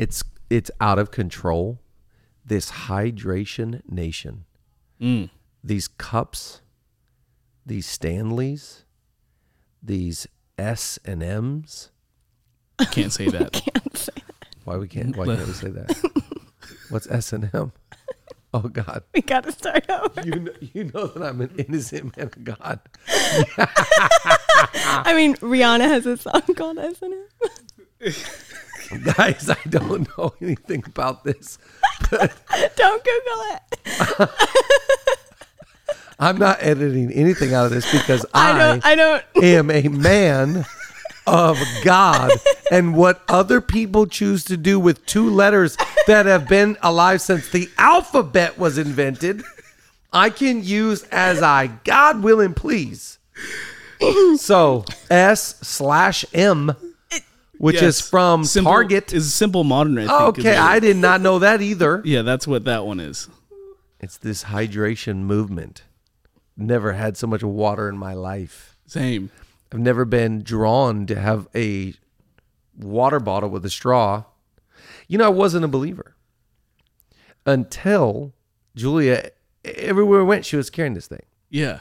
It's it's out of control. This hydration nation. Mm. These cups, these Stanleys, these S and M's. Can't say that. Can't say that. Why we can't? Why can't we say that? What's S and M? Oh God, We got to start over. you know, you know that I'm an innocent man of God. I mean, Rihanna has a song called S&M. Guys, I don't know anything about this. Don't Google it. I'm not editing anything out of this because I I, don't. I don't. am a man of God. And what other people choose to do with two letters that have been alive since the alphabet was invented, I can use as I God will and please. So S slash M, which is from Simple- Target. is simple modern. I think. Okay, I did not know that either. yeah, that's what that one is. It's this hydration movement. Never had so much water in my life. Same. I've never been drawn to have a water bottle with a straw. You know, I wasn't a believer until Julia, everywhere we went, she was carrying this thing. Yeah.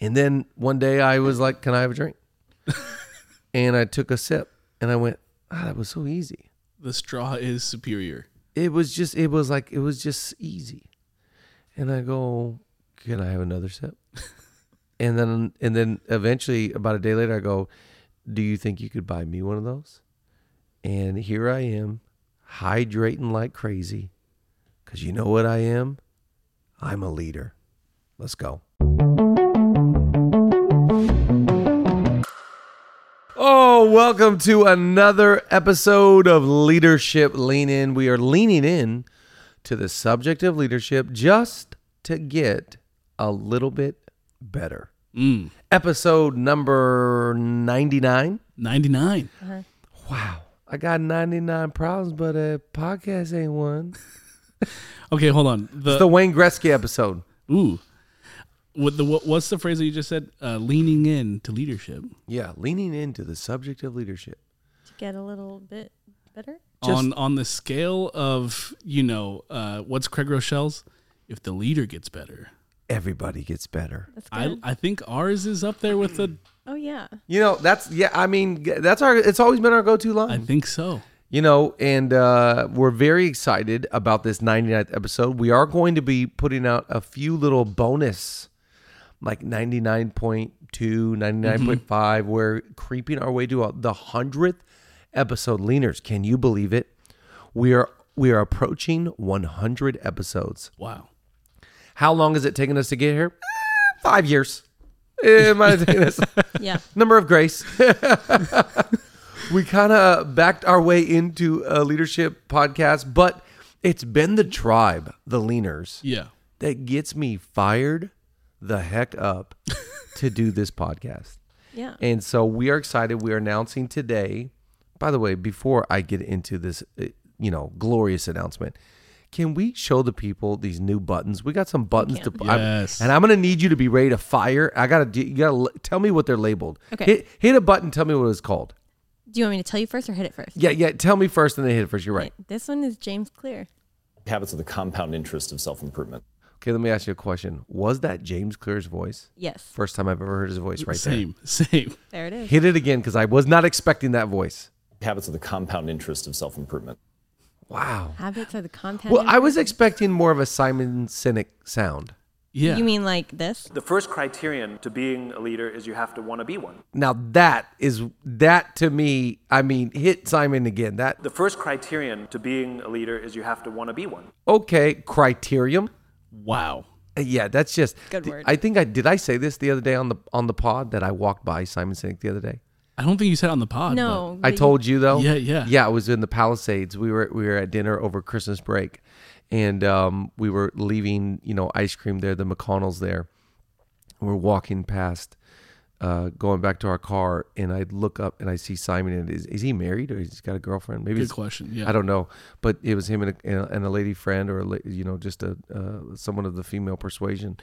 And then one day I was like, Can I have a drink? and I took a sip and I went, Ah, that was so easy. The straw is superior. It was just, it was like, it was just easy. And I go, Can I have another sip? and then, and then eventually, about a day later, I go, Do you think you could buy me one of those? And here I am, hydrating like crazy. Because you know what I am? I'm a leader. Let's go. Welcome to another episode of Leadership Lean In. We are leaning in to the subject of leadership just to get a little bit better. Mm. Episode number 99. 99. Wow. I got 99 problems, but a podcast ain't one. Okay, hold on. The, It's the Wayne Gretzky episode. ooh. What the what, what's the phrase that you just said? Uh, leaning in to leadership. Yeah, leaning into the subject of leadership. To get a little bit better. Just- on on the scale of, you know, uh, what's Craig Groeschel's? If the leader gets better. Everybody gets better. That's I, good. I think ours is up there with the oh yeah. You know, that's yeah, I mean, that's our it's always been our go-to line. I think so. You know, and uh, we're very excited about this 99th episode. We are going to be putting out a few little bonus, like 99.2, 99.5. We're creeping our way to the 100th episode. Leaners, can you believe it? We are we are approaching 100 episodes. Wow. How long has it taken us to get here? Eh, five years. It might have taken us Yeah. number of grace. we kind of backed our way into a leadership podcast, but it's been the tribe, the leaners, Yeah. that gets me fired the heck up to do this podcast. Yeah. And so we are excited. We are announcing today. By the way, before I get into this, uh, you know, glorious announcement, can we show the people these new buttons? We got some buttons to, can. I'm- and I'm gonna need you to be ready to fire. I gotta, you gotta tell me what they're labeled. Okay. Hit, hit a button. Tell me what it's called. Do you want me to tell you first or hit it first? Yeah, yeah. Tell me first, and then hit it first. You're right. This one is James Clear. habits of the compound interest of self improvement. Okay, let me ask you a question. Was that James Clear's voice? Yes. First time I've ever heard his voice right there. Same. Same. There it there. is. Hit it again because I was not expecting that voice. Habits of the compound interest of self improvement. Wow. Habits of the compound. Well, I was expecting more of a Simon Sinek sound. Yeah. You mean like this? The first criterion to being a leader is you have to want to be one. Now that is that to me. I mean, hit Simon again. That The first criterion to being a leader is you have to want to be one. okay? Criterium. Wow. Uh, Yeah, that's just Good word. I think I did. I say this the other day on the on the pod that I walked by Simon Sinek the other day. I don't think you said it on the pod. No. I told you though. Yeah, yeah. yeah. It was in the Palisades. We were we were at dinner over Christmas break, and um, we were leaving. You know, ice cream there. The McConnells there. We're walking past uh, going back to our car, and I look up and I see Simon. And is, is he married or he's got a girlfriend? Maybe Good question. Yeah. I don't know, but it was him and a, and a lady friend, or a, you know, just a uh, someone of the female persuasion,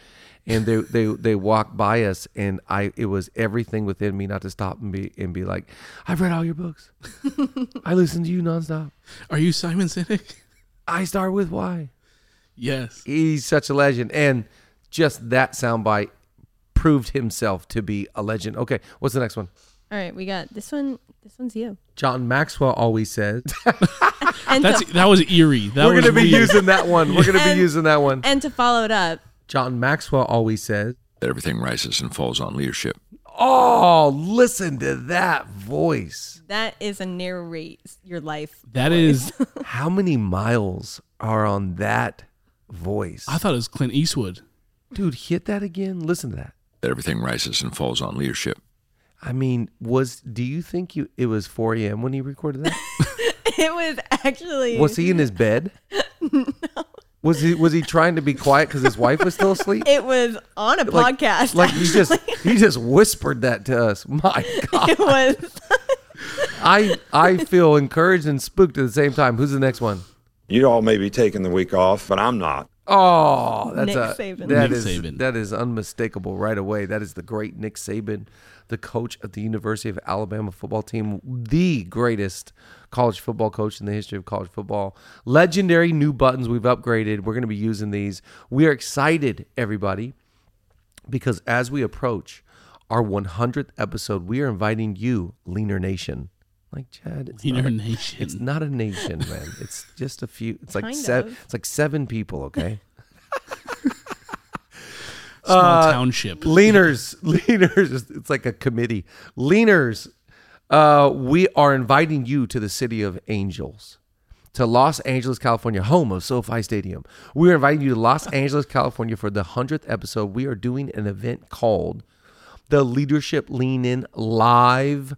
and they they they walked by us, and I it was everything within me not to stop and be and be like, I've read all your books, I listen to you nonstop. Are you Simon Sinek? I start with why. Yes. He's such a legend, and just that soundbite proved himself to be a legend. Okay, what's the next one? All right, we got this one. This one's you. John Maxwell always says. And That's to, that was eerie. That We're was gonna be weird. using that one. We're gonna be using that one. and to follow it up, John Maxwell always says. that everything rises and falls on leadership. Oh, listen to that voice. that is a narrate your life. That is. How many miles are on that voice? I thought it was Clint Eastwood. Dude, hit that again. Listen to that. That everything rises and falls on leadership. I mean, was do you think you it was 4 a.m. when he recorded that? It was actually. was he in his bed? no. Was he was he trying to be quiet because his wife was still asleep? It was on a Like- podcast. Like he just he just whispered that to us. My God. it was. I I feel encouraged and spooked at the same time. Who's the next one? You all may be taking the week off, but I'm not. Oh, that's Nick a Saban. that Nick is- Saban. that is unmistakable right away. That is the great Nick Saban, the coach of the University of Alabama football team, the greatest college football coach in the history of college football. Legendary new buttons we've upgraded. We're going to be using these. We are excited, everybody, because as we approach our 100th episode, we are inviting you, Leaner Nation. Like Chad, it's Leaner not a- Nation. It's not a nation, man. It's just a few. It's like Kind seven. of. It's like seven people. Okay. Small Uh, township. Leaners, leaners. It's like a committee. Leaners, uh, we are inviting you to the city of angels, to Los Angeles, California, home of SoFi Stadium. We are inviting you to Los Angeles, California for the hundredth episode. We are doing an event called the Leadership Lean In Live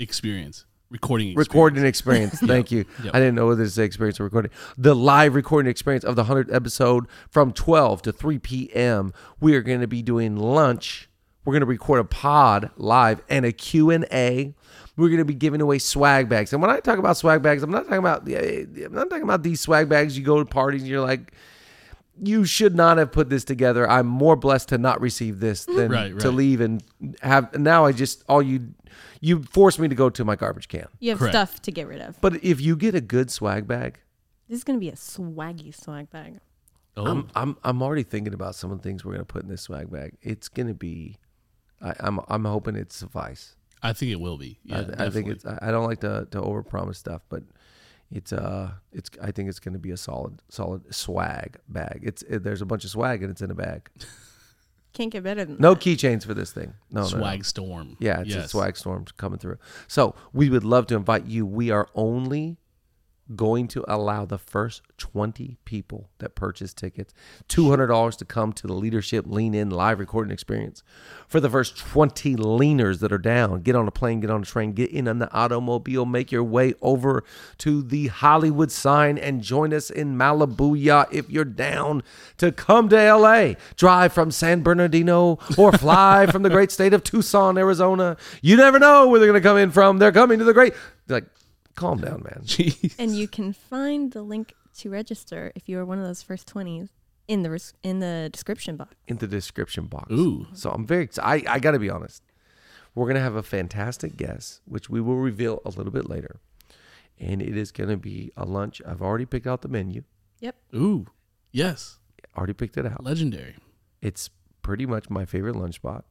experience. Recording experience. recording experience. Thank you. Yep. I didn't know whether to say experience or recording. The live recording experience of the 100th episode from 12 to 3 p.m. We are going to be doing lunch. We're going to record a pod live and a Q&A. We're going to be giving away swag bags. And when I talk about swag bags, I'm not talking about I'm not talking about these swag bags you go to parties and you're like you should not have put this together. I'm more blessed to not receive this than Right, to leave and have now I just all you you force me to go to my garbage can. You have Correct. stuff to get rid of. But if you get a good swag bag, This is gonna be a swaggy swag bag. Oh, I'm I'm I'm already thinking about some of the things we're gonna put in this swag bag. It's gonna be, I, I'm I'm hoping it suffice. I think it will be. Yeah, I, I think it's. I I don't like to to overpromise stuff, but it's uh it's. I think it's gonna be a solid solid swag bag. It's it, there's a bunch of swag and it's in a bag. Can't get better than No that. keychains for this thing. No, no, no. swag storm. Yeah, it's a Yes. swag storm coming through. So we would love to invite you. We are only going to allow the first 20 people that purchase tickets $200 to come to the leadership lean in live recording experience for the first 20 leaners that are down. Get on a plane get on a train get in on the automobile make your way over to the hollywood sign and join us in malibu if you're down to come to la drive from san bernardino or fly from the great state of tucson arizona. You never know where they're going to come in from. They're coming to the great like calm down man Jeez. And you can find the link to register if you are one of those first twenties in the res- in the description box. in the description box. Ooh. So I'm very excited. I, I got to be honest. We're going to have a fantastic guest, which we will reveal a little bit later. And it is going to be a lunch. I've already picked out the menu, Yep. Ooh. Yes. already picked it out. Legendary. It's pretty much my favorite lunch spot.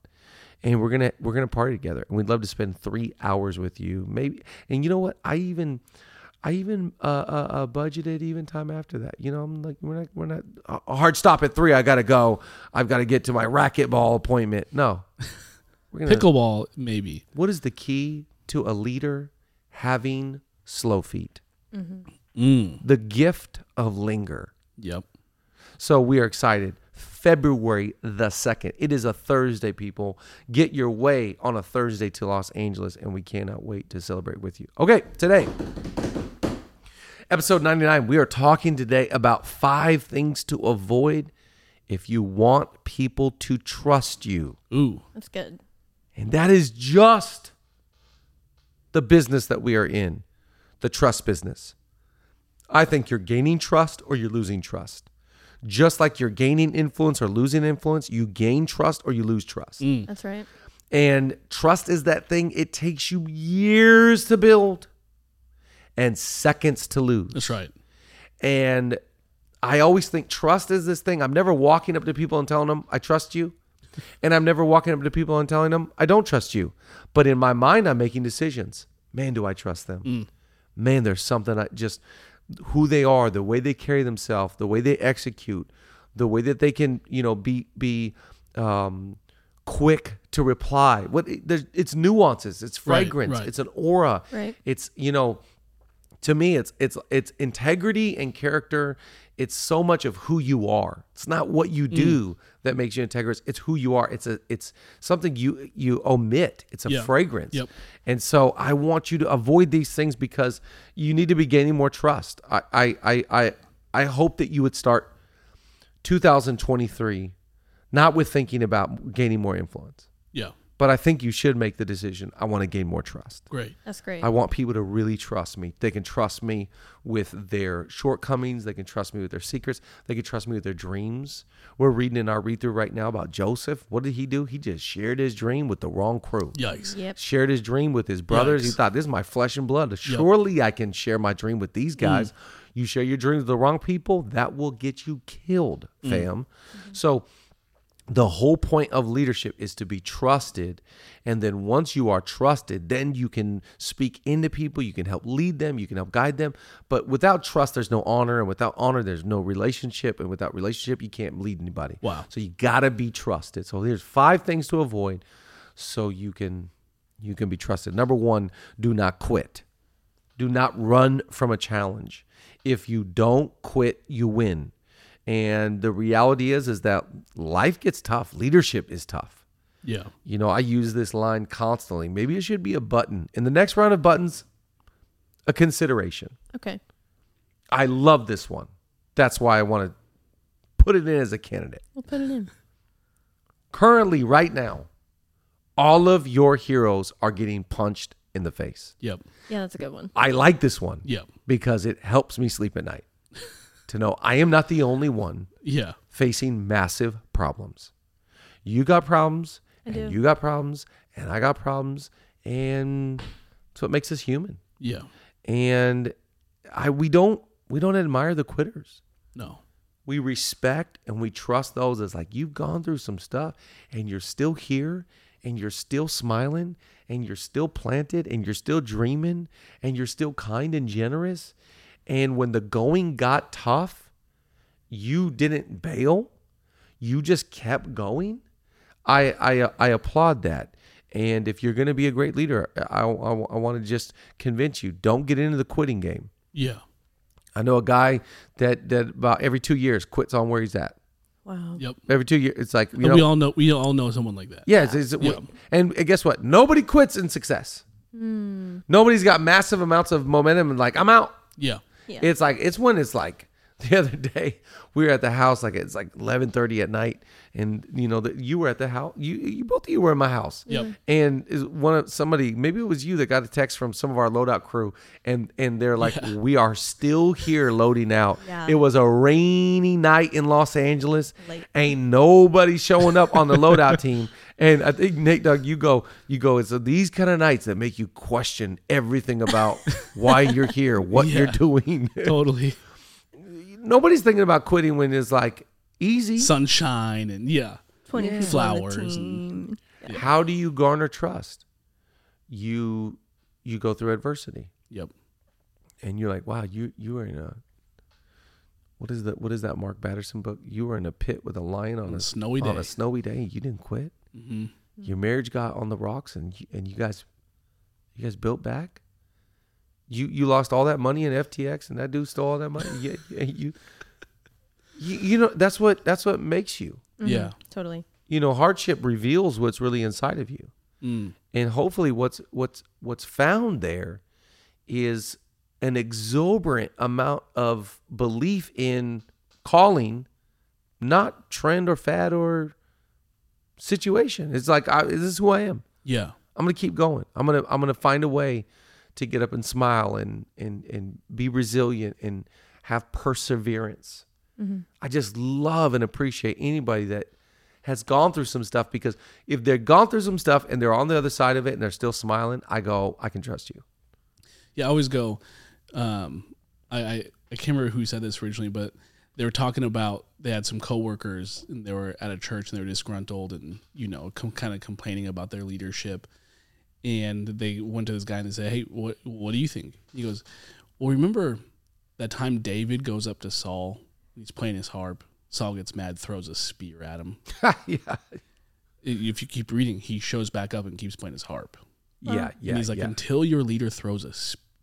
And we're gonna we're gonna party together, and we'd love to spend three hours with you, maybe. And you know what? I even, I even uh, uh, uh budgeted even time after that. You know, I'm like, we're not we're not a hard stop at three. I gotta go. I've got to get to my racquetball appointment. No, we're gonna Pickleball, maybe. What is the key to a leader having slow feet? Mm. The gift of linger. Yep. So we are excited. February the 2nd. It is a Thursday, people. Get your way on a Thursday to Los Angeles, and we cannot wait to celebrate with you. Okay, today, episode 99, we are talking today about five things to avoid if you want people to trust you. Ooh. That's good. And that is just the business that we are in, the trust business. I think you're gaining trust or you're losing trust. Just like you're gaining influence or losing influence, you gain trust or you lose trust. Mm. That's right. And trust is that thing, it takes you years to build and seconds to lose. That's right. And I always think trust is this thing. I'm never walking up to people and telling them, I trust you. And I'm never walking up to people and telling them, I don't trust you. But in my mind, I'm making decisions. Man, do I trust them. Mm. Man, there's something I just, who they are, the way they carry themselves, the way they execute, the way that they can, you know, be, be, um, quick to reply. What there's, it's nuances, it's Right, fragrance, right. it's an aura, Right. it's you know, to me it's it's it's integrity and character it's so much of who you are. It's not what you mm. do that makes you integrous. It's who you are. It's a it's something you you omit. It's a Yeah. fragrance. Yep. and so i want you to avoid these things because you need to be gaining more trust. I i i i, I hope that you would start 2023 not with thinking about gaining more influence. Yeah. But i think you should make the decision i want to gain more trust Great. That's great. I want people to really trust me. They can trust me with their shortcomings. They can trust me with their secrets. They can trust me with their dreams. We're reading in our read through right now about Joseph. What did he do? He just shared his dream with the wrong crew. Yikes. Yep. Shared his dream with his brothers. He thought, this is my flesh and blood. Surely I can share my dream with these mm. guys. You share your dreams with the wrong people, that will get you killed, mm. fam. Mm-hmm. So, the whole point of leadership is to be trusted and then once you are trusted then you can speak into people you can help lead them you can help guide them. But without trust there's no honor and without honor there's no relationship and without relationship you can't lead anybody. Wow. so you got to be trusted. So here's five things to avoid so you can you can be trusted. Number 1 do not quit. Do not run from a challenge. If you don't quit you win and the reality is is that life gets tough leadership is tough Yeah. you know i use this line constantly maybe it should be a button in the next round of buttons a consideration Okay. i love this one that's why i want to put it in as a candidate We'll put it in. currently right now all of your heroes are getting punched in the face Yep. Yeah, that's a good one. i like this one Yep. because it helps me sleep at night to know i am not the only one Yeah. facing massive problems. You got problems, I and do. you got problems, and I got problems, and it's what makes us human. Yeah. And I we don't we don't admire the quitters. No. We respect and we trust those as like you've gone through some stuff and you're still here and you're still smiling and you're still planted and you're still dreaming and you're still kind and generous. And when the going got tough, you didn't bail. You just kept going. I I uh, I applaud that. And if you're going to be a great leader, I, I, I want to just convince you don't get into the quitting game. Yeah. I know a guy that that about every two years quits on where he's at. Wow. Yep. Every two years, it's like you know, we all know we all know someone like that. yeah, it's, it's, Yeah. and guess what? Nobody quits in success. Hmm. Nobody's got massive amounts of momentum and like I'm out. Yeah. Yeah. It's like it's when it's like the other day we were at the house like it's like 11:30 at night and you know that you were at the house you you both of you were in my house Yep. Mm-hmm. and is one of somebody maybe it was you that got a text from some of our loadout crew and and they're like we are still here loading out Yeah. it was a rainy night in Los Angeles Late. ain't nobody showing up on the loadout team and I think Nate Doug you go you go it's these kind of nights that make you question everything about why you're here what you're doing Totally. nobody's thinking about quitting when it's like easy. Sunshine and yeah. 20 people on the Flowers and- team. How do you garner trust? You you go through adversity, Yep. and you're like, wow, you you were in a what is that? What is that Mark Batterson book? You were in a pit with a lion on, a a snowy on day. a snowy day. You didn't quit. Hmm Your marriage got on the rocks, and you, and you guys you guys built back. You you lost all that money in FTX, and that dude stole all that money. you, you, you you know that's what that's what makes you. Yeah. Totally. you know hardship reveals what's really inside of you Mm. and hopefully what's what's what's found there is an exuberant amount of belief in calling not trend or fad or situation. It's like I, this is who I am. Yeah. I'm gonna keep going. I'm gonna I'm gonna find a way to get up and smile and and and be resilient and have perseverance. I just love and appreciate anybody that has gone through some stuff because if they're gone through some stuff and they're on the other side of it and they're still smiling, I go, I can trust you. Yeah, I always go. Um, I, I I can't remember who said this originally, but they were talking about they had some coworkers and they were at a church and they were disgruntled and you know com- kind of complaining about their leadership, and they went to this guy and they said, "Hey, what what do you think?" He goes, "Well, remember that time David goes up to Saul, he's playing his harp. Saul gets mad, throws a spear at him. yeah, If you keep reading, he shows back up and keeps playing his harp. yeah, uh-huh. yeah. and he's like, yeah. until your leader throws a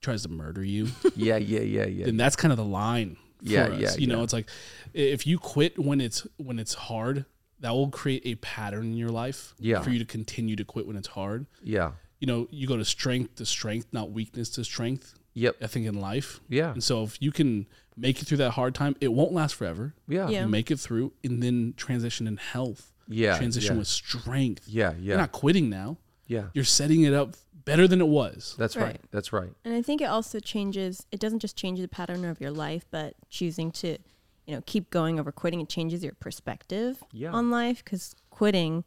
tries to murder you." yeah, yeah, yeah, yeah. then that's kind of the line for Yeah, us. yeah, you know, yeah. it's like if you quit when it's when it's hard, that will create a pattern in your life Yeah. for you to continue to quit when it's hard. yeah, You know, you go to strength to strength, not weakness to strength. yep, I think in life. Yeah. And so if you can make it through that hard time, it won't last forever. yeah, Yeah. You make it through and then transition in health. Yeah, Transition yeah. with strength. yeah, Yeah. You're yeah, not quitting now. yeah. You're setting it up better than it was. That's right. Right. That's right. And I think it also changes. It doesn't just change the pattern of your life, but choosing to, you know, keep going over quitting. It changes your perspective Yeah. on life because quitting,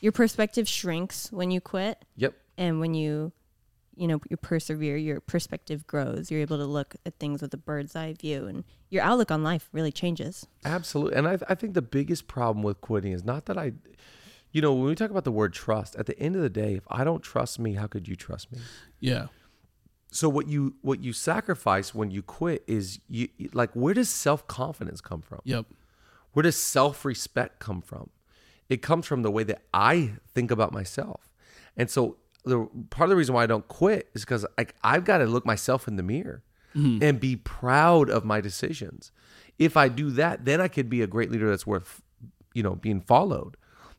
your perspective shrinks when you quit, Yep. and when you, you know, you persevere, your perspective grows. You're able to look at things with a bird's eye view, and your outlook on life really changes. Absolutely. And I, I think the biggest problem with quitting is not that I, you know, when we talk about the word trust, at the end of the day, if I don't trust me, how could you trust me? Yeah. So what you what you sacrifice when you quit is you like where does self confidence come from? Yep. Where does self respect come from? It comes from the way that I think about myself. And so the part of the reason why I don't quit is because like I've got to look myself in the mirror mm-hmm. and be proud of my decisions. If I do that, then I could be a great leader that's worth, you know, being followed.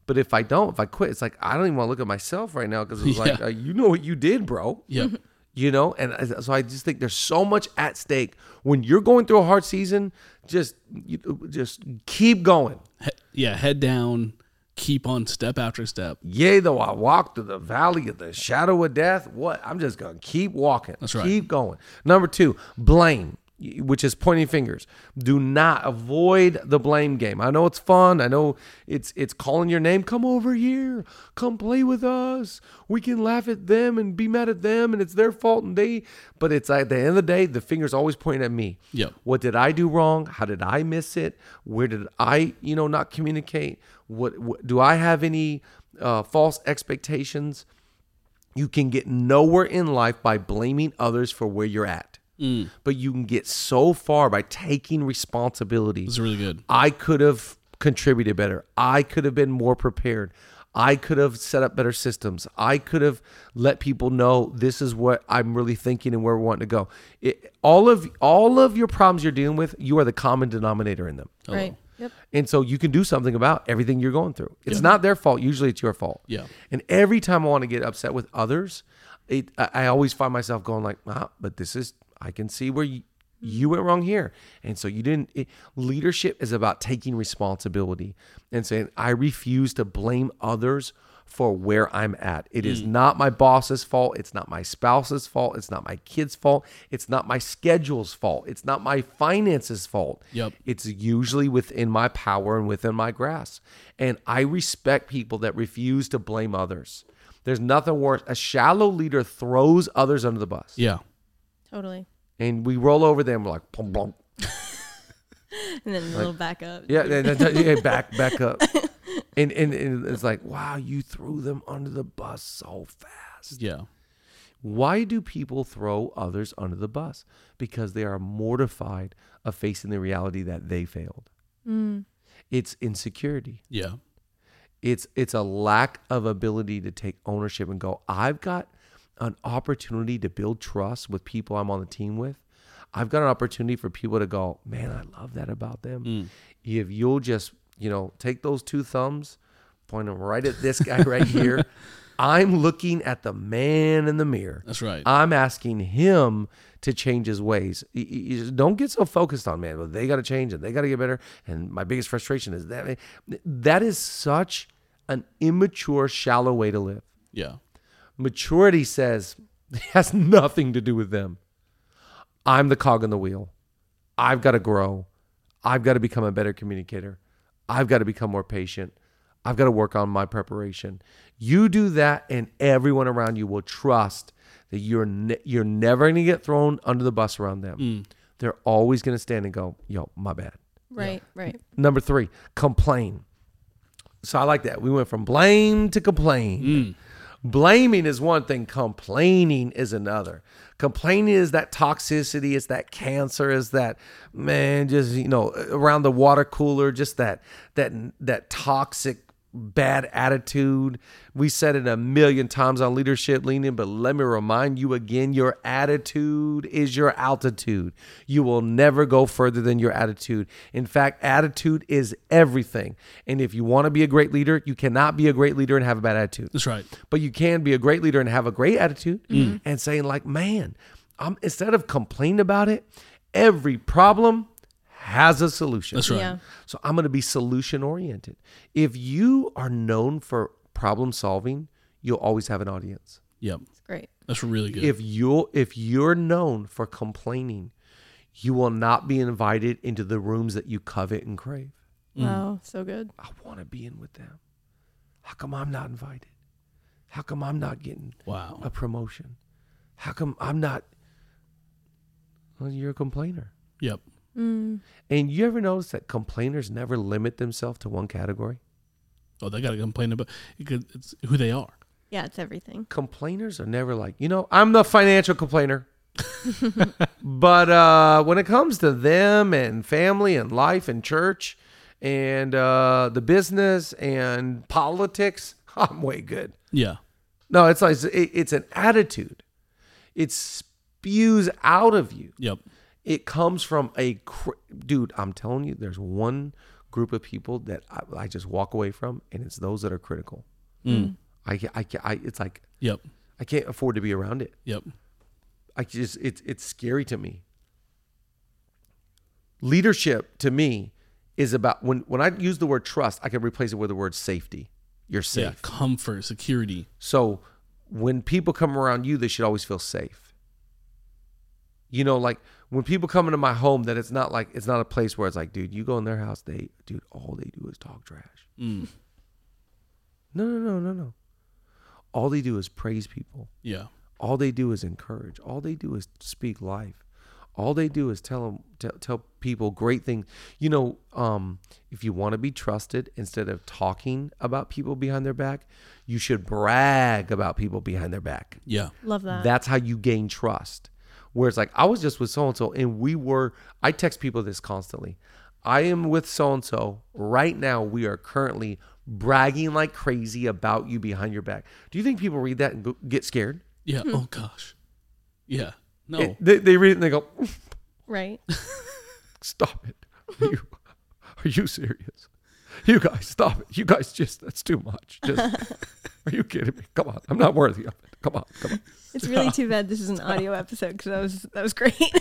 But if I don't, if I quit, it's like I don't even want to look at myself right now because it's like uh, you know what you did, bro Yeah. you know and so i just think there's so much at stake when you're going through a hard season just you, just keep going He- yeah. Head down. Keep on step after step. yea though i walk through the valley of the shadow of death what i'm just gonna keep walking That's right. keep going number two blame which is pointing fingers. Do not avoid the blame game. I know it's fun. I know it's it's calling your name. Come over here. Come play with us. We can laugh at them and be mad at them and it's their fault and they but it's at the end of the day the finger's always pointing at me. Yeah. what did i do wrong? How did i miss it? Where did i you know not communicate? What, what do i have any uh, false expectations? You can get nowhere in life by blaming others for where you're at. But you can get so far by taking responsibility. This is really good. I could have contributed better. I could have been more prepared. I could have set up better systems. I could have let people know this is what I'm really thinking and where we're wanting to go. It, all of all of your problems you're dealing with, you are the common denominator in them. Right. Yep. And so you can do something about everything you're going through. It's not their fault. Usually it's your fault. Yeah. And every time I want to get upset with others, it, I, I always find myself going like, ah, but this is, I can see where you, you went wrong here. And so you didn't, it, leadership is about taking responsibility and saying, I refuse to blame others for where I'm at. It is mm. not my boss's fault. It's not my spouse's fault. It's not my kid's fault. It's not my schedule's fault. It's not my finances' fault. Yep. It's usually within my power and within my grasp. And I respect people that refuse to blame others. There's nothing worse. A shallow leader throws others under the bus. Yeah. Totally. And we roll over them we're like, plum, plum. And then a little back up. yeah, yeah, yeah, yeah, back, back up. And, and, and it's like, wow, you threw them under the bus so fast. Yeah. Why do people throw others under the bus? Because they are mortified of facing the reality that they failed. Mm. It's insecurity. Yeah. It's it's a lack of ability to take ownership and go, I've got an opportunity to build trust with people I'm on the team with. I've got an opportunity for people to go, man, I love that about them. Mm. If you'll just, you know, take those two thumbs, point them right at this guy right here, I'm looking at the man in the mirror. That's right. I'm asking him to change his ways. You don't get so focused on man. Well, they got to change and they got to get better. And my biggest frustration is that that is such an immature, shallow way to live. yeah. Maturity says it has nothing to do with them. I'm the cog in the wheel. I've got to grow. I've got to become a better communicator. I've got to become more patient. I've got to work on my preparation. You do that, and everyone around you will trust that you're ne- you're never going to get thrown under the bus around them. Mm. They're always going to stand and go, "Yo, my bad." Right, right. Number three, complain. So I like that. We went from blame to complain. Mm. Blaming is one thing, complaining is another. Complaining is that toxicity, it's that cancer, is that man, just you know, around the water cooler, just that that that toxic bad attitude. We said it a million times on Leadership Lean In, but let me remind you again your attitude is your altitude. You will never go further than your attitude. In fact, attitude is everything. And if you want to be a great leader, you cannot be a great leader and have a bad attitude. That's right. But you can be a great leader and have a great attitude mm. and saying, like, man, I'm instead of complaining about it, every problem has a solution. That's right. Yeah. So I'm going to be solution oriented. If you are known for problem solving, you'll always have an audience. Yep. It's great. That's really good. If you if you're known for complaining, you will not be invited into the rooms that you covet and crave. Mm. Wow, so good. I want to be in with them. How come I'm not invited? How come I'm not getting wow. a promotion? How come I'm not? Well, you're a complainer. Yep. Mm. And you ever notice that complainers never limit themselves to one category? Oh, they got to complain about because it's who they are. Yeah, it's everything. Complainers are never like, you know, I'm the financial complainer. but uh, when it comes to them and family and life and church and uh, the business and politics, I'm way good. Yeah. No, it's like it's an attitude. It spews out of you. Yep. It comes from a cr- dude. I'm telling you, there's one group of people that I, I just walk away from, and it's those that are critical. Mm. I, ca- I, I, it's like Yep. I can't afford to be around it. Yep. I just it's it's scary to me. Leadership to me is about when when I use the word trust, I can replace it with the word safety. You're safe. Yeah. Comfort, security. So when people come around you, they should always feel safe. You know, like when people come into my home, that it's not like it's not a place where it's like, dude, you go in their house, they, dude, all they do is talk trash. Mm. No, no, no, no, no. All they do is praise people. Yeah. All they do is encourage. All they do is speak life. All they do is tell them tell, tell people great things. You know, um, if you want to be trusted, instead of talking about people behind their back, you should brag about people behind their back. Yeah. Love that. That's how you gain trust. Where it's like I was just with so and so, and we were. I text people this constantly. I am with so and so right now. We are currently bragging like crazy about you behind your back. Do you think people read that and get scared? Yeah. Hmm. Oh gosh. Yeah. No. It- they, they read it and they go, right. "Stop it! Are you, are you serious? You guys, stop it! You guys, just that's too much. Just, are you kidding me? Come on, I'm not worthy of it. Come on, come on." It's really too bad this is an audio episode because that was that was great.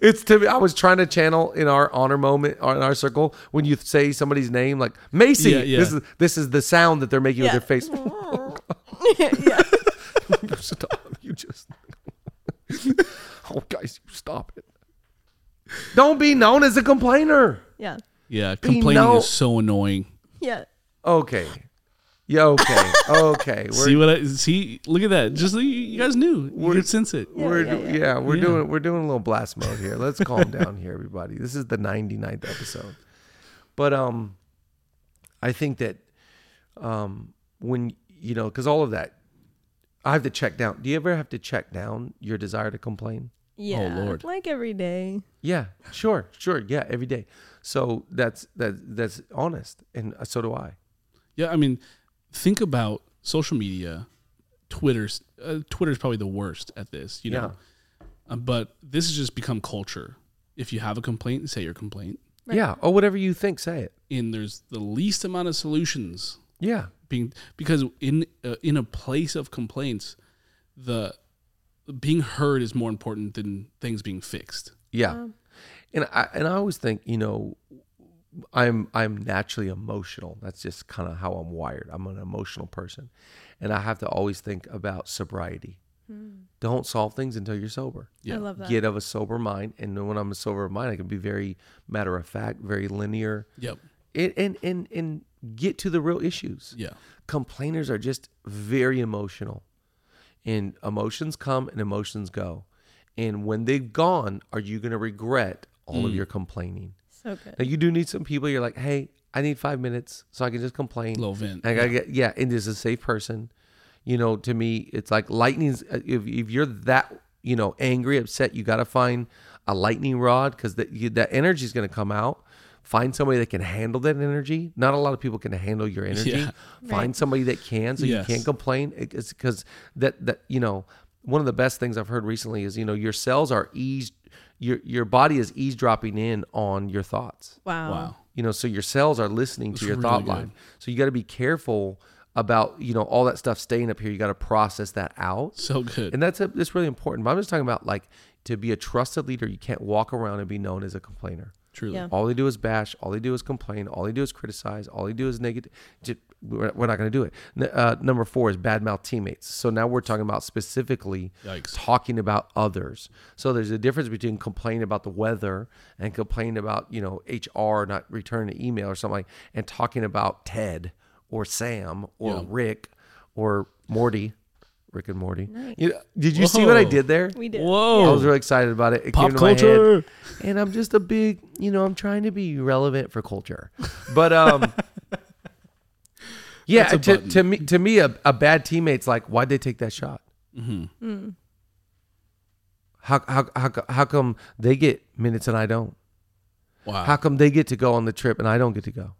It's to me. I was trying to channel in our honor moment or in our circle when you say somebody's name, like Macy. Yeah, yeah. This is this is the sound that they're making Yeah. with their face. yeah. you stop. You just. oh, guys, you stop it. Don't be known as a complainer. Yeah. yeah. Be Complaining no- is so annoying. Yeah. Okay. Yeah. Okay. Okay. We're, see what I see? Look at that. Just you- you guys knew. You could sense it. we're yeah, do- yeah. yeah, we're Yeah. doing we're doing a little blast mode here. Let's calm down here, everybody. This is the 99th episode. But um I think that um when you know cuz all of that I have to check down. Do you ever have to check down your desire to complain? Yeah. Lord. Like every day. Yeah, sure, sure. Yeah, every day. So that's that that's honest and uh, so do I. Yeah, I mean, think about social media. Twitter's uh, Twitter's probably the worst at this, you know. Uh, but this has just become culture. If you have a complaint, say your complaint. Right. Yeah, or whatever you think, say it. And there's the least amount of solutions Yeah. being because in uh, in a place of complaints, the being heard is more important than things being fixed. Yeah. and I and I always think, you know, I'm I'm naturally emotional. That's just kind of how I'm wired. I'm an emotional person. And I have to always think about sobriety. Hmm. Don't solve things until you're sober. Yeah. I love that. Get of a sober mind. And then when I'm a sober mind, I can be very matter of fact, very linear. Yep. And and and, and get to the real issues. Yeah. complainers are just very emotional and emotions come and emotions go and when they've gone are you going to regret all Mm. of your complaining So good. now you do need some people you're like hey i need five minutes so i can just complain Little vent, i gotta yeah. get yeah and this is a safe person you know to me it's like lightning's uh, if, if you're that you know angry upset you gotta find a lightning rod because that you, that energy is going to come out find somebody that can handle that energy not a lot of people can handle your energy Yeah. find Right. somebody that can so Yes. you can't complain it's because that that you know one of the best things i've heard recently is you know your cells are eased your your body is eavesdropping in on your thoughts Wow. Wow. you know so your cells are listening to your really thought good. life so you got to be careful about you know all that stuff staying up here you got to process that out So good. and that's a, that's really important but i'm just talking about like to be a trusted leader you can't walk around and be known as a complainer Truly. Yeah. all they do is bash. All they do is complain. All they do is criticize. All they do is negative. We're we're not going to do it. N- Uh, number four is badmouth teammates. So now we're talking about specifically Yikes. talking about others. So there's a difference between complaining about the weather and complaining about you know HR not returning an email or something like, and talking about Ted or Sam or Yeah. Rick or Morty, Rick and Morty. You know, did you see what I did there? We did. Whoa. I was really excited about it. It Pop came to my head culture. and I'm just a big, you know, I'm trying to be relevant for culture. But um Yeah, to, button. to me to me a, a bad teammate's like, why'd they take that shot? Mm-hmm. How, how how how come they get minutes and I don't? Wow. How come they get to go on the trip and I don't get to go?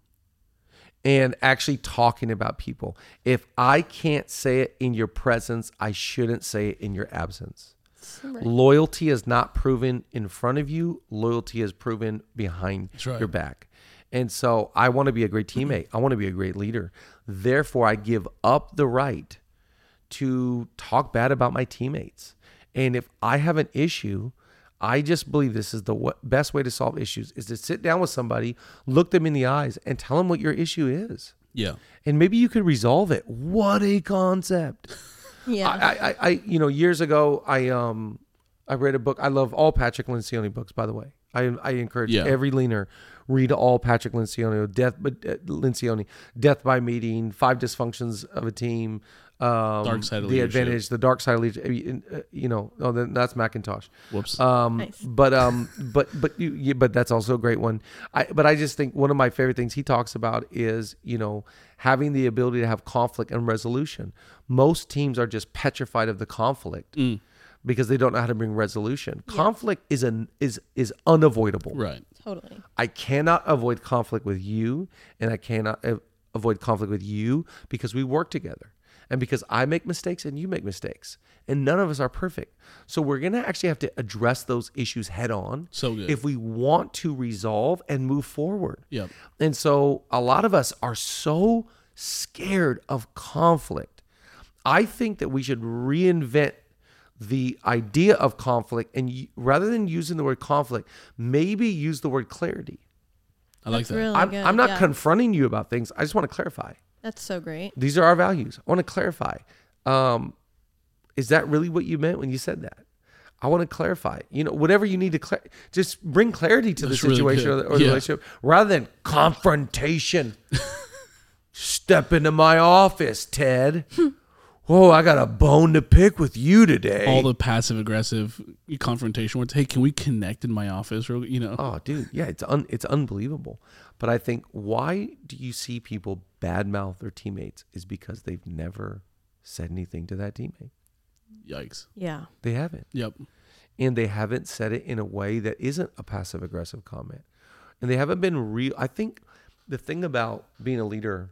And actually talking about people. If I can't say it in your presence, I shouldn't say it in your absence. Loyalty is not proven in front of you. Loyalty is proven behind right. your back. And so I want to be a great teammate. I want to be a great leader. Therefore, I give up the right to talk bad about my teammates. And if I have an issue, I just believe this is the w- best way to solve issues is to sit down with somebody, look them in the eyes, and tell them what your issue is. yeah. And maybe you could resolve it. What a concept. Yeah. I, I, I, you know, years ago, I um, I read a book. I love all Patrick Lencioni books, by the way. I, I encourage Yeah. every leaner read all Patrick Lencioni, Death, but uh, Lencioni, Death by Meeting, Five Dysfunctions of a Team, um, Dark Side of the Leadership. Advantage, the Dark Side of Leadership. I mean, uh, You know, oh, then that's McIntosh. Whoops. Um, Nice. but um, but but you, you, but that's also a great one. I but I just think one of my favorite things he talks about is you know having the ability to have conflict and resolution. Most teams are just petrified of the conflict because they don't know how to bring resolution. Conflict is an is is unavoidable. right. totally. I cannot avoid conflict with you, and I cannot avoid conflict with you because we work together, and because I make mistakes and you make mistakes, and none of us are perfect. So we're gonna actually have to address those issues head on. So good. if we want to resolve and move forward. Yep. And so a lot of us are so scared of conflict. I think that we should reinvent the idea of conflict and y- rather than using the word conflict, maybe use the word clarity. I like That's that. really I'm, good. I'm not yeah. confronting you about things. I just want to clarify. That's so great. These are our values. I want to clarify. Um, is that really what you meant when you said that? I want to clarify. You know, whatever you need to cla just bring clarity to That's the really situation or the, or the relationship rather than confrontation. Step into my office, Ted. Whoa, I got a bone to pick with you today. All the passive aggressive confrontation words. Hey, can we connect in my office? Or you know, Oh, dude, yeah, it's un, it's unbelievable. But I think why do you see people badmouth their teammates is because they've never said anything to that teammate. yikes. Yeah. They haven't. Yep. and they haven't said it in a way that isn't a passive aggressive comment and they haven't been real i think the thing about being a leader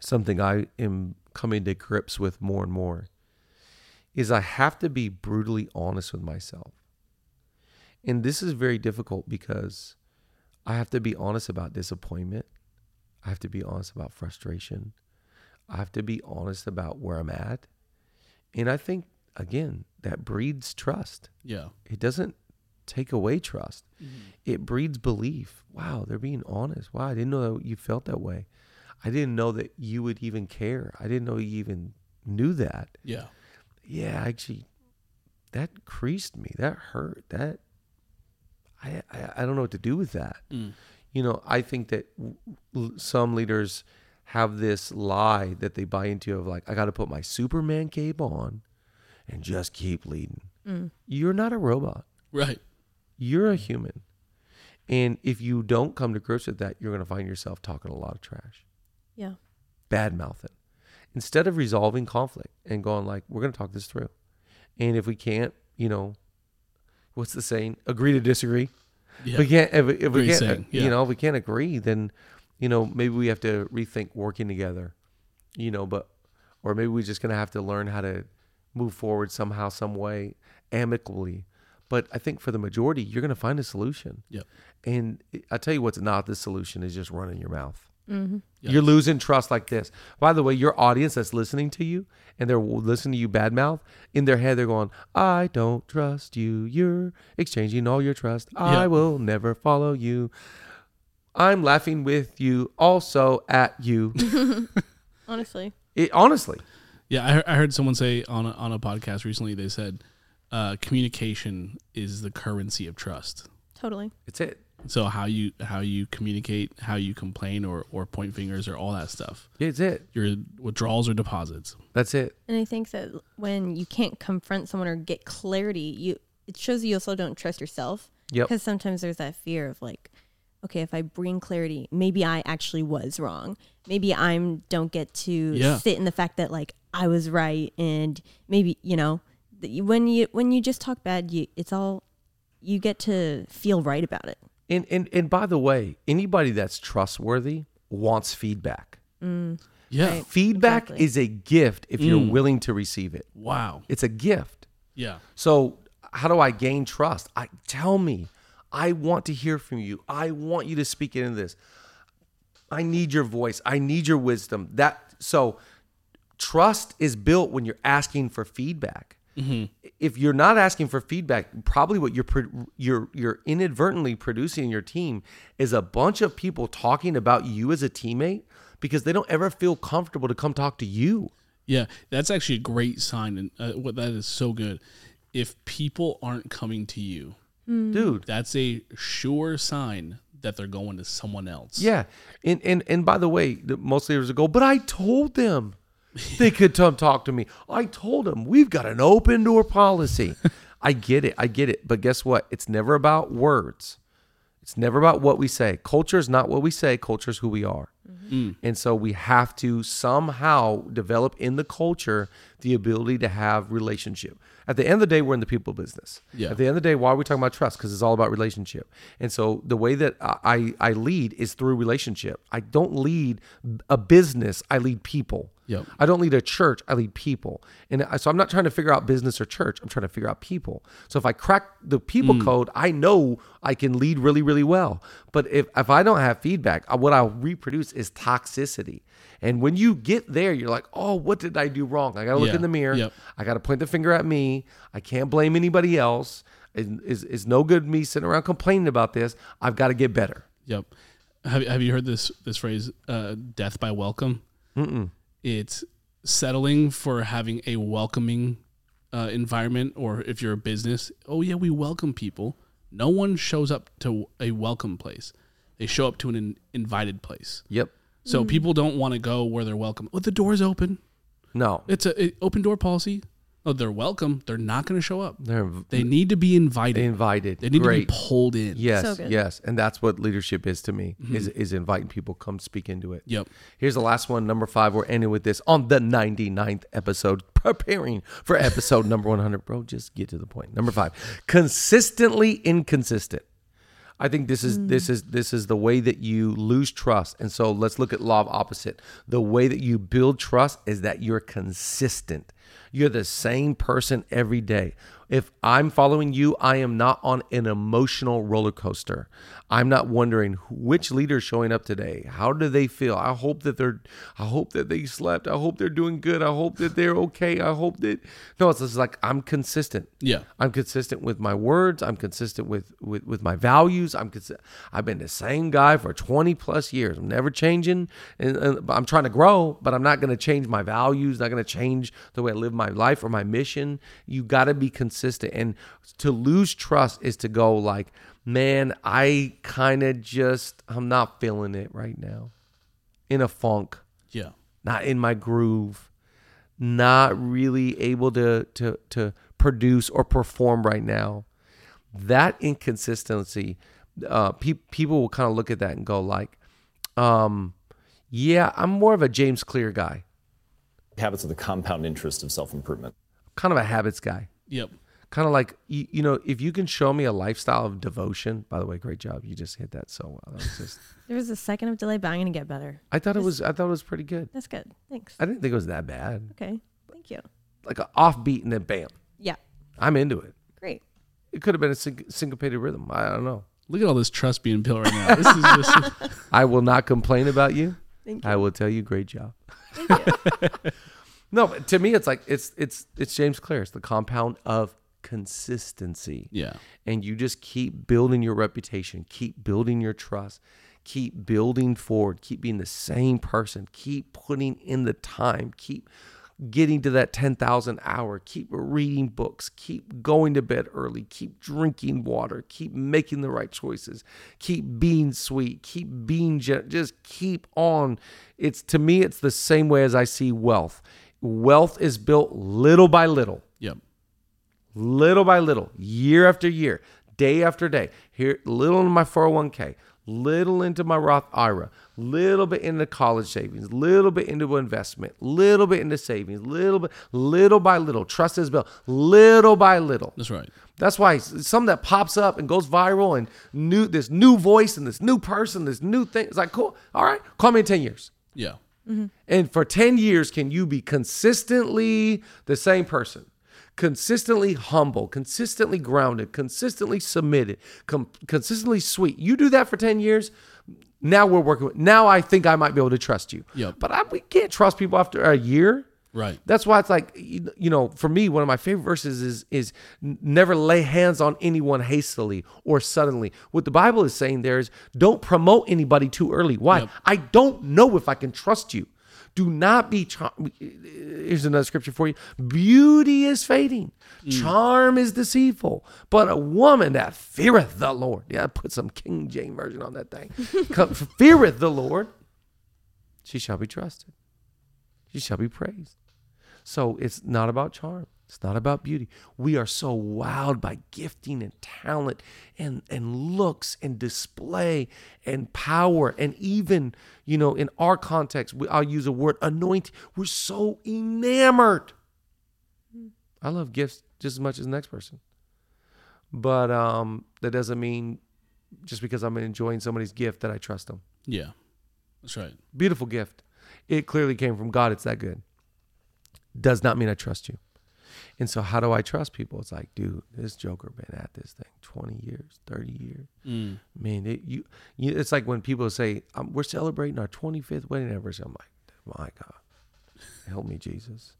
something i am coming to grips with more and more is i have to be brutally honest with myself and this is very difficult because i have to be honest about disappointment I have to be honest about frustration. I have to be honest about where I'm at. And I think, again, that breeds trust. Yeah. It doesn't take away trust, mm-hmm. it breeds belief. Wow, they're being honest. Wow, I didn't know that you felt that way. I didn't know that you would even care. I didn't know you even knew that. Yeah. Yeah, actually, that creased me. That hurt. That I I, I don't know what to do with that. Mm. You know, I think that w- l- some leaders have this lie that they buy into of like, I got to put my Superman cape on and just keep leading. Mm. You're not a robot. Right. You're a human. And if you don't come to grips with that, you're going to find yourself talking a lot of trash Yeah. bad mouthing instead of resolving conflict and going like we're going to talk this through and if we can't you know what's the saying agree to disagree Yeah. we can't if, if we can't saying, yeah. you know if we can't agree then you know maybe we have to rethink working together you know but or maybe we're just going to have to learn how to move forward somehow some way amicably but i think for the majority you're going to find a solution Yep. and i tell you what's not the solution is just running your mouth Mm-hmm. You're losing trust like this. By the way, your audience that's listening to you and they're listening to you badmouth, in their head they're going, I don't trust you. You're exchanging all your trust. I Yeah. will never follow you. I'm laughing with you, also at you. Honestly. It, honestly, Yeah, I, heard- I heard someone say on a, on a podcast recently. They said uh, communication is the currency of trust. Totally. it's it. So how you how you communicate, how you complain or or point fingers or all that stuff. It's it. Your withdrawals or deposits. That's it. And I think that when you can't confront someone or get clarity, you it shows you also don't trust yourself. Yep. Because sometimes there's that fear of like, okay, if I bring clarity, maybe I actually was wrong. Maybe I'm don't get to Yeah. sit in the fact that like I was right, and maybe you know when you when you just talk bad, you it's all you get to feel right about it. And, and, and by the way, anybody that's trustworthy wants feedback. Yeah. Right. Feedback Exactly. is a gift if you're Mm. willing to receive it. Wow. It's a gift. Yeah. So how do I gain trust? I tell me. I want to hear from you. I want you to speak into this. I need your voice. I need your wisdom. That so trust is built when you're asking for feedback. If you're not asking for feedback, probably what you're pro- you're you're inadvertently producing in your team is a bunch of people talking about you as a teammate because they don't ever feel comfortable to come talk to you. Yeah, that's actually a great sign, and uh, what that is so good. If people aren't coming to you, Dude, that's a sure sign that they're going to someone else. Yeah, and and and by the way, the- most leaders will go, but I told them they could come talk to me. I told them we've got an open door policy. I get it, I get it, but guess what? It's never about words. It's never about what we say. Culture is not what we say. Culture is who we are. Mm-hmm. Mm. And so we have to somehow develop in the culture the ability to have relationship. At the end of the day, we're in the people business. Yeah. At the end of the day, why are we talking about trust? Because it's all about relationship. And so the way that I, I lead is through relationship. I don't lead a business. I lead people. Yep. I don't lead a church. I lead people. And I- so I'm not trying to figure out business or church. I'm trying to figure out people. So if I crack the people code, I know I can lead really, really well. But if, if I don't have feedback, what I'll reproduce is toxicity. And when you get there, you're like, oh, what did I do wrong? I got to look Yeah. in the mirror. Yep. I got to point the finger at me. I can't blame anybody else. It- It's, it's no good me sitting around complaining about this. I've got to get better. Yep. Have Have you heard this this phrase, uh, "death by welcome"? Mm-mm. It's settling for having a welcoming uh, environment, or if you're a business, oh yeah, we welcome people. No one shows up to a welcome place; they show up to an in- invited place. Yep. So people don't want to go where they're welcome. Oh, the door's open. No. It's a, a open door policy. Oh, they're welcome. They're not going to show up. They're They need to be invited. they invited. They need Great. to be pulled in. Yes, So yes, and that's what leadership is to me. Mm-hmm. Is is inviting people come speak into it. Yep. Here's the last one, number five. We're ending with this on the 99th episode, preparing for episode number 100. Bro, just get to the point. Number five, consistently inconsistent. I think this is mm. this is this is the way that you lose trust. And so let's look at law of opposite. The way that you build trust is that you're consistent. You're the same person every day. If I'm following you, I am not on an emotional roller coaster. I'm not wondering which leader's showing up today. How do they feel? I hope that they're I hope that they slept. I hope they're doing good. I hope that they're okay. I hope that No, it's just like I'm consistent. Yeah. I'm consistent with my words. I'm consistent with with, with my values. I'm consi- I've been the same guy for 20 plus years. I'm never changing, and, and I'm trying to grow, but I'm not going to change my values. Not going to change the way I live my life or my mission. You got to be consistent, and to lose trust is to go like, man, I kind of just I'm not feeling it right now, in a funk Yeah. not in my groove, not really able to to to produce or perform right now. That inconsistency, uh, pe- people will kind of look at that and go like, um, "Yeah, I'm more of a James Clear guy, Habits are the compound interest of self improvement. kind of a habits guy." Yep. Kind of like you, you know, if you can show me a lifestyle of devotion. By the way, great job. You just hit that so well. That was just, There was a second of delay, but I'm gonna get better. I thought it was. I thought it was pretty good. That's good. Thanks. I didn't think it was that bad. Okay. Thank you. Like an offbeat and then bam, Yeah. I'm into it. Great. It could have been a syn- syncopated rhythm. I don't know. Look at all this trust being built right now. This is just I will not complain about you. Thank you. I will tell you, great job. Thank you. No, to me, it's like it's it's it's James Clear. It's the compound of consistency. yeah. and you just keep building your reputation, keep building your trust, keep building forward, keep being the same person, keep putting in the time, keep getting to that 10,000 hour, keep reading books, keep going to bed early, keep drinking water, keep making the right choices, keep being sweet, keep being gen- just keep on. It's to me it's the same way as I see wealth. Wealth is built little by little Yep. Little by little, year after year, day after day. Here, little in my 401k, little into my Roth IRA, little bit into college savings, little bit into investment, little bit into savings, little bit, little by little. Trust is built little by little. That's right. That's why something that pops up and goes viral and new this new voice and this new person, this new thing. It's like cool. All right, call me in ten years. Yeah. And for 10 years, can you be consistently the same person? Consistently humble, consistently grounded, consistently submitted, com- consistently sweet. You do that for 10 years. Now we're working with, now I think I might be able to trust you. Yep. But I, we can't trust people after a year. Right. That's why it's like you know, for me, one of my favorite verses is is never lay hands on anyone hastily or suddenly. What the Bible is saying there is don't promote anybody too early. Why? Yep. I don't know if I can trust you. Do not be. Char- Here's another scripture for you. Beauty is fading, mm. charm is deceitful, but a woman that feareth the Lord. Yeah, put some King James version on that thing. Come- feareth the Lord, she shall be trusted. She shall be praised. So it's not about charm. It's not about beauty. We are so wowed by gifting and talent and, and looks and display and power. And even, you know, in our context, we, I'll use a word anointing. We're so enamored. I love gifts just as much as the next person. But um, that doesn't mean just because I'm enjoying somebody's gift that I trust them. Yeah. That's right. Beautiful gift. It clearly came from God. It's that good. Does not mean I trust you. And so, how do I trust people? It's like, dude, this Joker been at this thing twenty years, thirty years. Mm. Man, it, you, you, it's like when people say um, we're celebrating our twenty fifth wedding anniversary. I'm like, my God, help me, Jesus.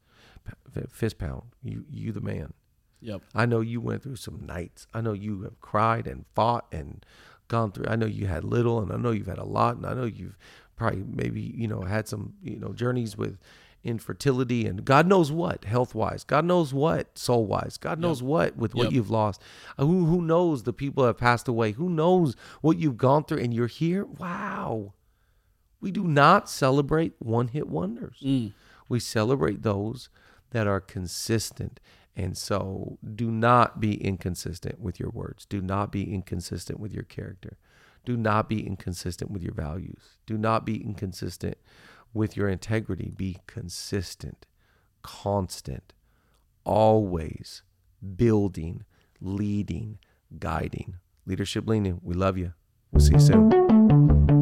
Fist pound. You, you the man. Yep. I know you went through some nights. I know you have cried and fought and gone through. I know you had little, and I know you've had a lot, and I know you've probably maybe you know had some you know journeys with infertility and God knows what health wise. God knows what soul wise. God knows what with what Yep. you've lost. Uh, Who who knows the people that have passed away? Who knows what you've gone through, and you're here. Wow. We do not celebrate one hit wonders. Mm. We celebrate those that are consistent. And so do not be inconsistent with your words. Do not be inconsistent with your character. Do not be inconsistent with your values. Do not be inconsistent with your integrity. Be consistent, constant, always building, leading, guiding. Leadership Lean In. We love you. We'll see you soon.